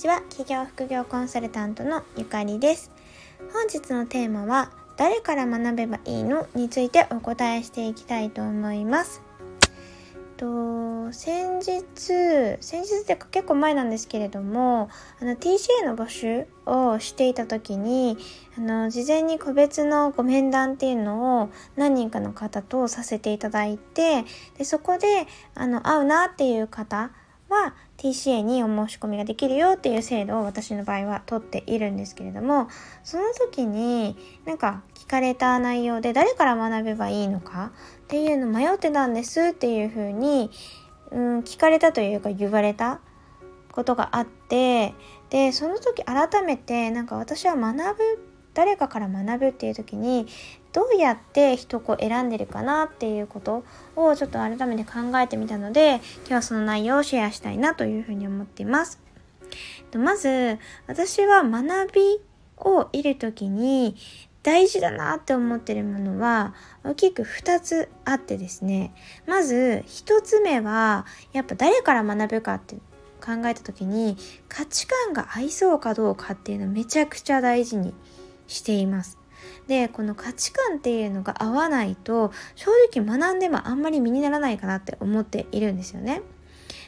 ちは。企業副業コンサルタントのゆかりです。本日のテーマは誰から学べばいいのについてお答えしていきたいと思います。と先日先日って結構前なんですけれどもあの TCA の募集をしていた時にあの事前に個別のご面談っていうのを何人かの方とさせていただいてでそこであの会うなっていう方は TCA にお申し込みができるよっていう制度を私の場合は取っているんですけれどもその時になんか聞かれた内容で誰から学べばいいのかっていうの迷ってたんですっていうふうに、うん、聞かれたというか言われたことがあってでその時改めてなんか私は学ぶ誰かから学ぶっていう時にどうやって人を選んでるかなっていうことをちょっと改めて考えてみたので今日はその内容をシェアしたいなというふうに思っています。まず私は学びを得る時に大事だなって思ってるものは大きく2つあってですねまず1つ目はやっぱ誰から学ぶかって考えた時に価値観が合いそうかどうかっていうのをめちゃくちゃ大事にしています。でこの価値観っていうのが合わないと正直学んでもあんまり身にならないかなって思っているんですよね。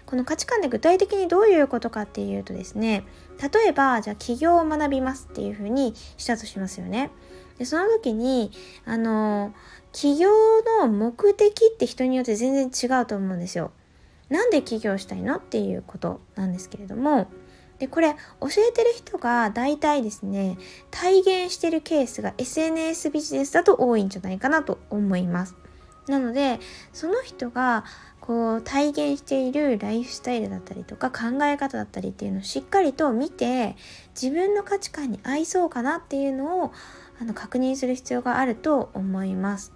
この価値観で具体的にどういうことかっていうとですね例えばじゃあ起業を学びますっていうふうにしたとしますよね。でその時にあの起業の目的って人によって全然違うと思うんですよ。なんで起業したいのっていうことなんですけれどもでこれ教えてる人が大体ですね体現してるケースが SNS ビジネスだと多いんじゃないかなと思います。なのでその人がこう体現しているライフスタイルだったりとか考え方だったりっていうのをしっかりと見て自分の価値観に合いそうかなっていうのをあの確認する必要があると思います。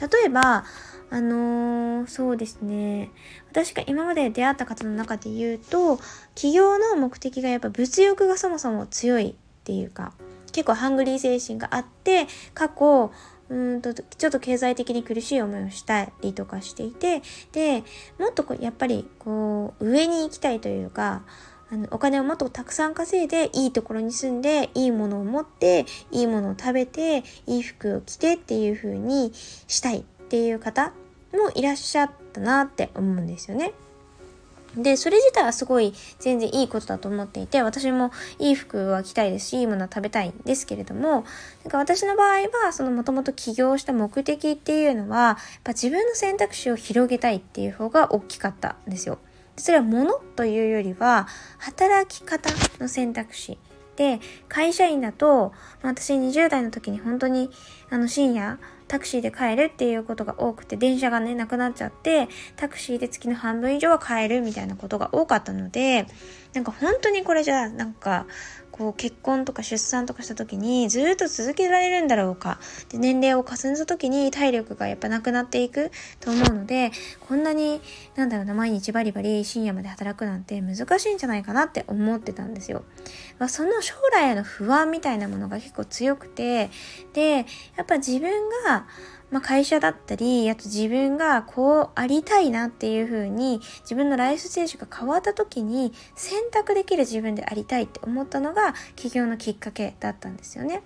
例えばあのー、そうですね。私が今まで出会った方の中で言うと、起業の目的がやっぱ物欲がそもそも強いっていうか、結構ハングリー精神があって、過去、うんとちょっと経済的に苦しい思いをしたりとかしていてでもっとこうやっぱりこう上に行きたいというかあのお金をもっとたくさん稼いでいいところに住んでいいものを持っていいものを食べていい服を着てっていう風にしたいっていう方もいらっしゃったなって思うんですよね。で、それ自体はすごい全然いいことだと思っていて、私もいい服は着たいですし、いいものは食べたいんですけれども、なんか私の場合は、そのもともと起業した目的っていうのは、やっぱ自分の選択肢を広げたいっていう方が大きかったんですよ。それはものというよりは、働き方の選択肢。で、会社員だと、私20代の時に本当にあの深夜タクシーで帰るっていうことが多くて、電車がね、なくなっちゃって、タクシーで月の半分以上は帰るみたいなことが多かったので、なんか本当にこれじゃ、なんか、こう結婚とか出産とかした時にずっと続けられるんだろうか。で、年齢を重ねた時に体力がやっぱなくなっていくと思うので、こんなに、なんだろうな、毎日バリバリ深夜まで働くなんて難しいんじゃないかなって思ってたんですよ。まあ、その将来への不安みたいなものが結構強くて、で、やっぱ自分が、まあ、会社だったり、あと自分がこうありたいなっていう風に自分のライフステージが変わった時に選択できる自分でありたいって思ったのが起業のきっかけだったんですよね。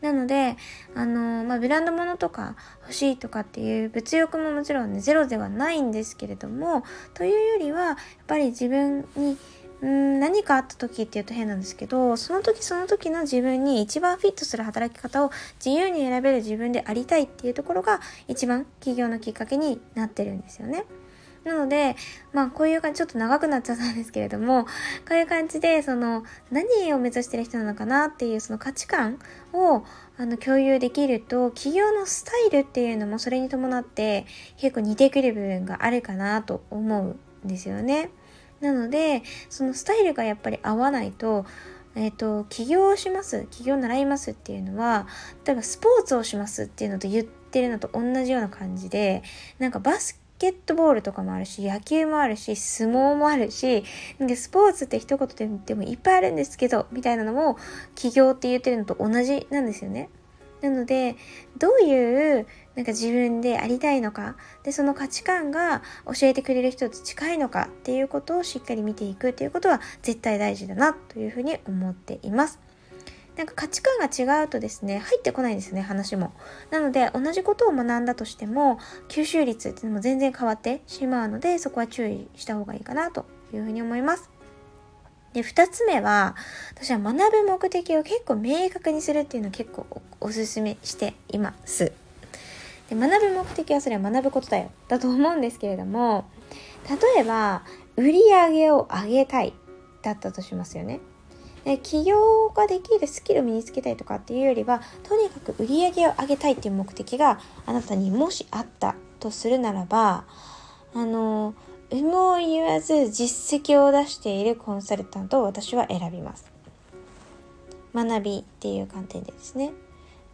なので、あのまあ、ブランド物とか欲しいとかっていう物欲ももちろんね、ゼロではないんですけれども、というよりは、やっぱり自分にうん何かあった時って言うと変なんですけどその時その時の自分に一番フィットする働き方を自由に選べる自分でありたいっていうところが一番起業のきっかけになってるんですよね。なので、まあこういう感じ、ちょっと長くなっちゃったんですけれども、こういう感じで、その、何を目指してる人なのかなっていうその価値観をあの共有できると、企業のスタイルっていうのもそれに伴って結構似てくる部分があるかなと思うんですよね。なのでそのスタイルがやっぱり合わないとえっ、ー、と起業します起業習いますっていうのは例えばスポーツをしますっていうのと言ってるのと同じような感じでなんかバスケットボールとかもあるし野球もあるし相撲もあるしでスポーツって一言で言ってもいっぱいあるんですけどみたいなのも起業って言ってるのと同じなんですよね。なのでどういうなんか自分でありたいのかでその価値観が教えてくれる人と近いのかっていうことをしっかり見ていくっていうことは絶対大事だなというふうに思っています。なんか価値観が違うとですね入ってこないんですね話もなので同じことを学んだとしても吸収率っていうのも全然変わってしまうのでそこは注意した方がいいかなというふうに思いますで、二つ目は、私は学ぶ目的を結構明確にするっていうのを結構おすすめしています。で学ぶ目的はそれは学ぶことだよ。だと思うんですけれども、例えば、売り上げを上げたいだったとしますよね。で起業ができるスキルを身につけたいとかっていうよりは、とにかく売り上げを上げたいっていう目的があなたにもしあったとするならば、あの、有無を言わず実績を出しているコンサルタントを私は選びます。学びっていう観点でですね。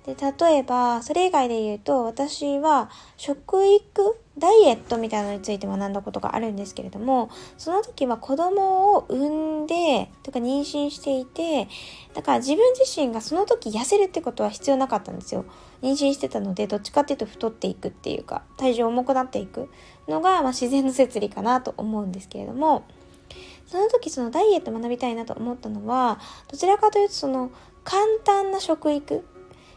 で、例えば、それ以外で言うと、私は食育、ダイエットみたいなのについて学んだことがあるんですけれども、その時は子供を産んで、とか妊娠していて、だから自分自身がその時痩せるってことは必要なかったんですよ。妊娠してたので、どっちかっていうと太っていくっていうか、体重重くなっていくのが、まあ、自然の摂理かなと思うんですけれども、その時そのダイエット学びたいなと思ったのは、どちらかというとその簡単な食育、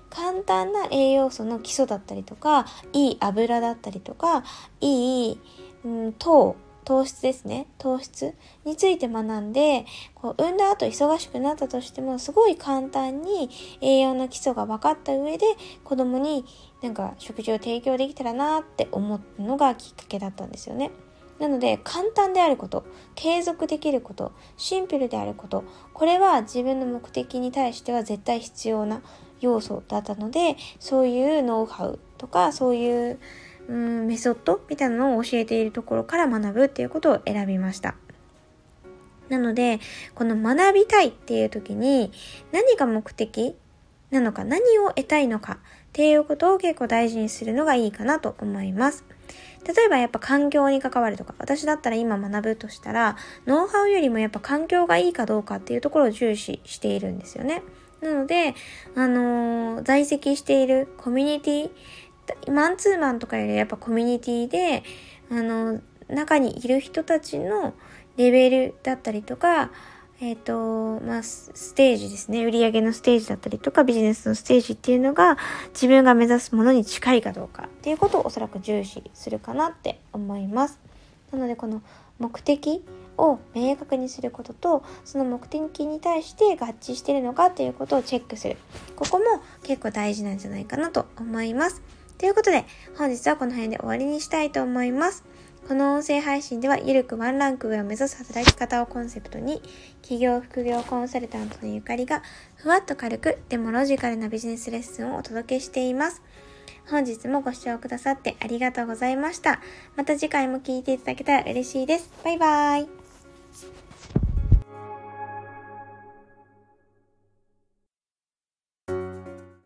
簡単な栄養素の基礎だったりとか、いい油だったりとか、いい、うん、糖、糖質ですね。糖質について学んで、こう産んだ後忙しくなったとしても、すごい簡単に栄養の基礎が分かった上で、子供になんか食事を提供できたらなって思ったのがきっかけだったんですよね。なので、簡単であること、継続できること、シンプルであること、これは自分の目的に対しては絶対必要な要素だったのでそういうノウハウとかそういううんメソッドみたいなのを教えているところから学ぶっていうことを選びました。なので、この学びたいっていう時に何が目的？なのか、何を得たいのか？っていうことを結構大事にするのがいいかなと思います。例えばやっぱ環境に関わるとか、私だったら今学ぶとしたら、ノウハウよりもやっぱ環境がいいかどうかっていうところを重視しているんですよね。なので、あのー、在籍しているコミュニティ、マンツーマンとかよりやっぱコミュニティで、あのー、中にいる人たちのレベルだったりとか、えっ、ー、と、まあ、ステージですね。売上のステージだったりとか、ビジネスのステージっていうのが、自分が目指すものに近いかどうかっていうことをおそらく重視するかなって思います。なので、この目的を明確にすることとその目的に対して合致してるのかということをチェックするここも結構大事なんじゃないかなと思いますということで本日はこの辺で終わりにしたいと思いますこの音声配信ではゆるくワンランク上を目指す働き方をコンセプトに企業副業コンサルタントのゆかりがふわっと軽くでもロジカルなビジネスレッスンをお届けしています本日もご視聴くださってありがとうございました。また次回も聴いていただけたら嬉しいです。バイバーイ。Thank you.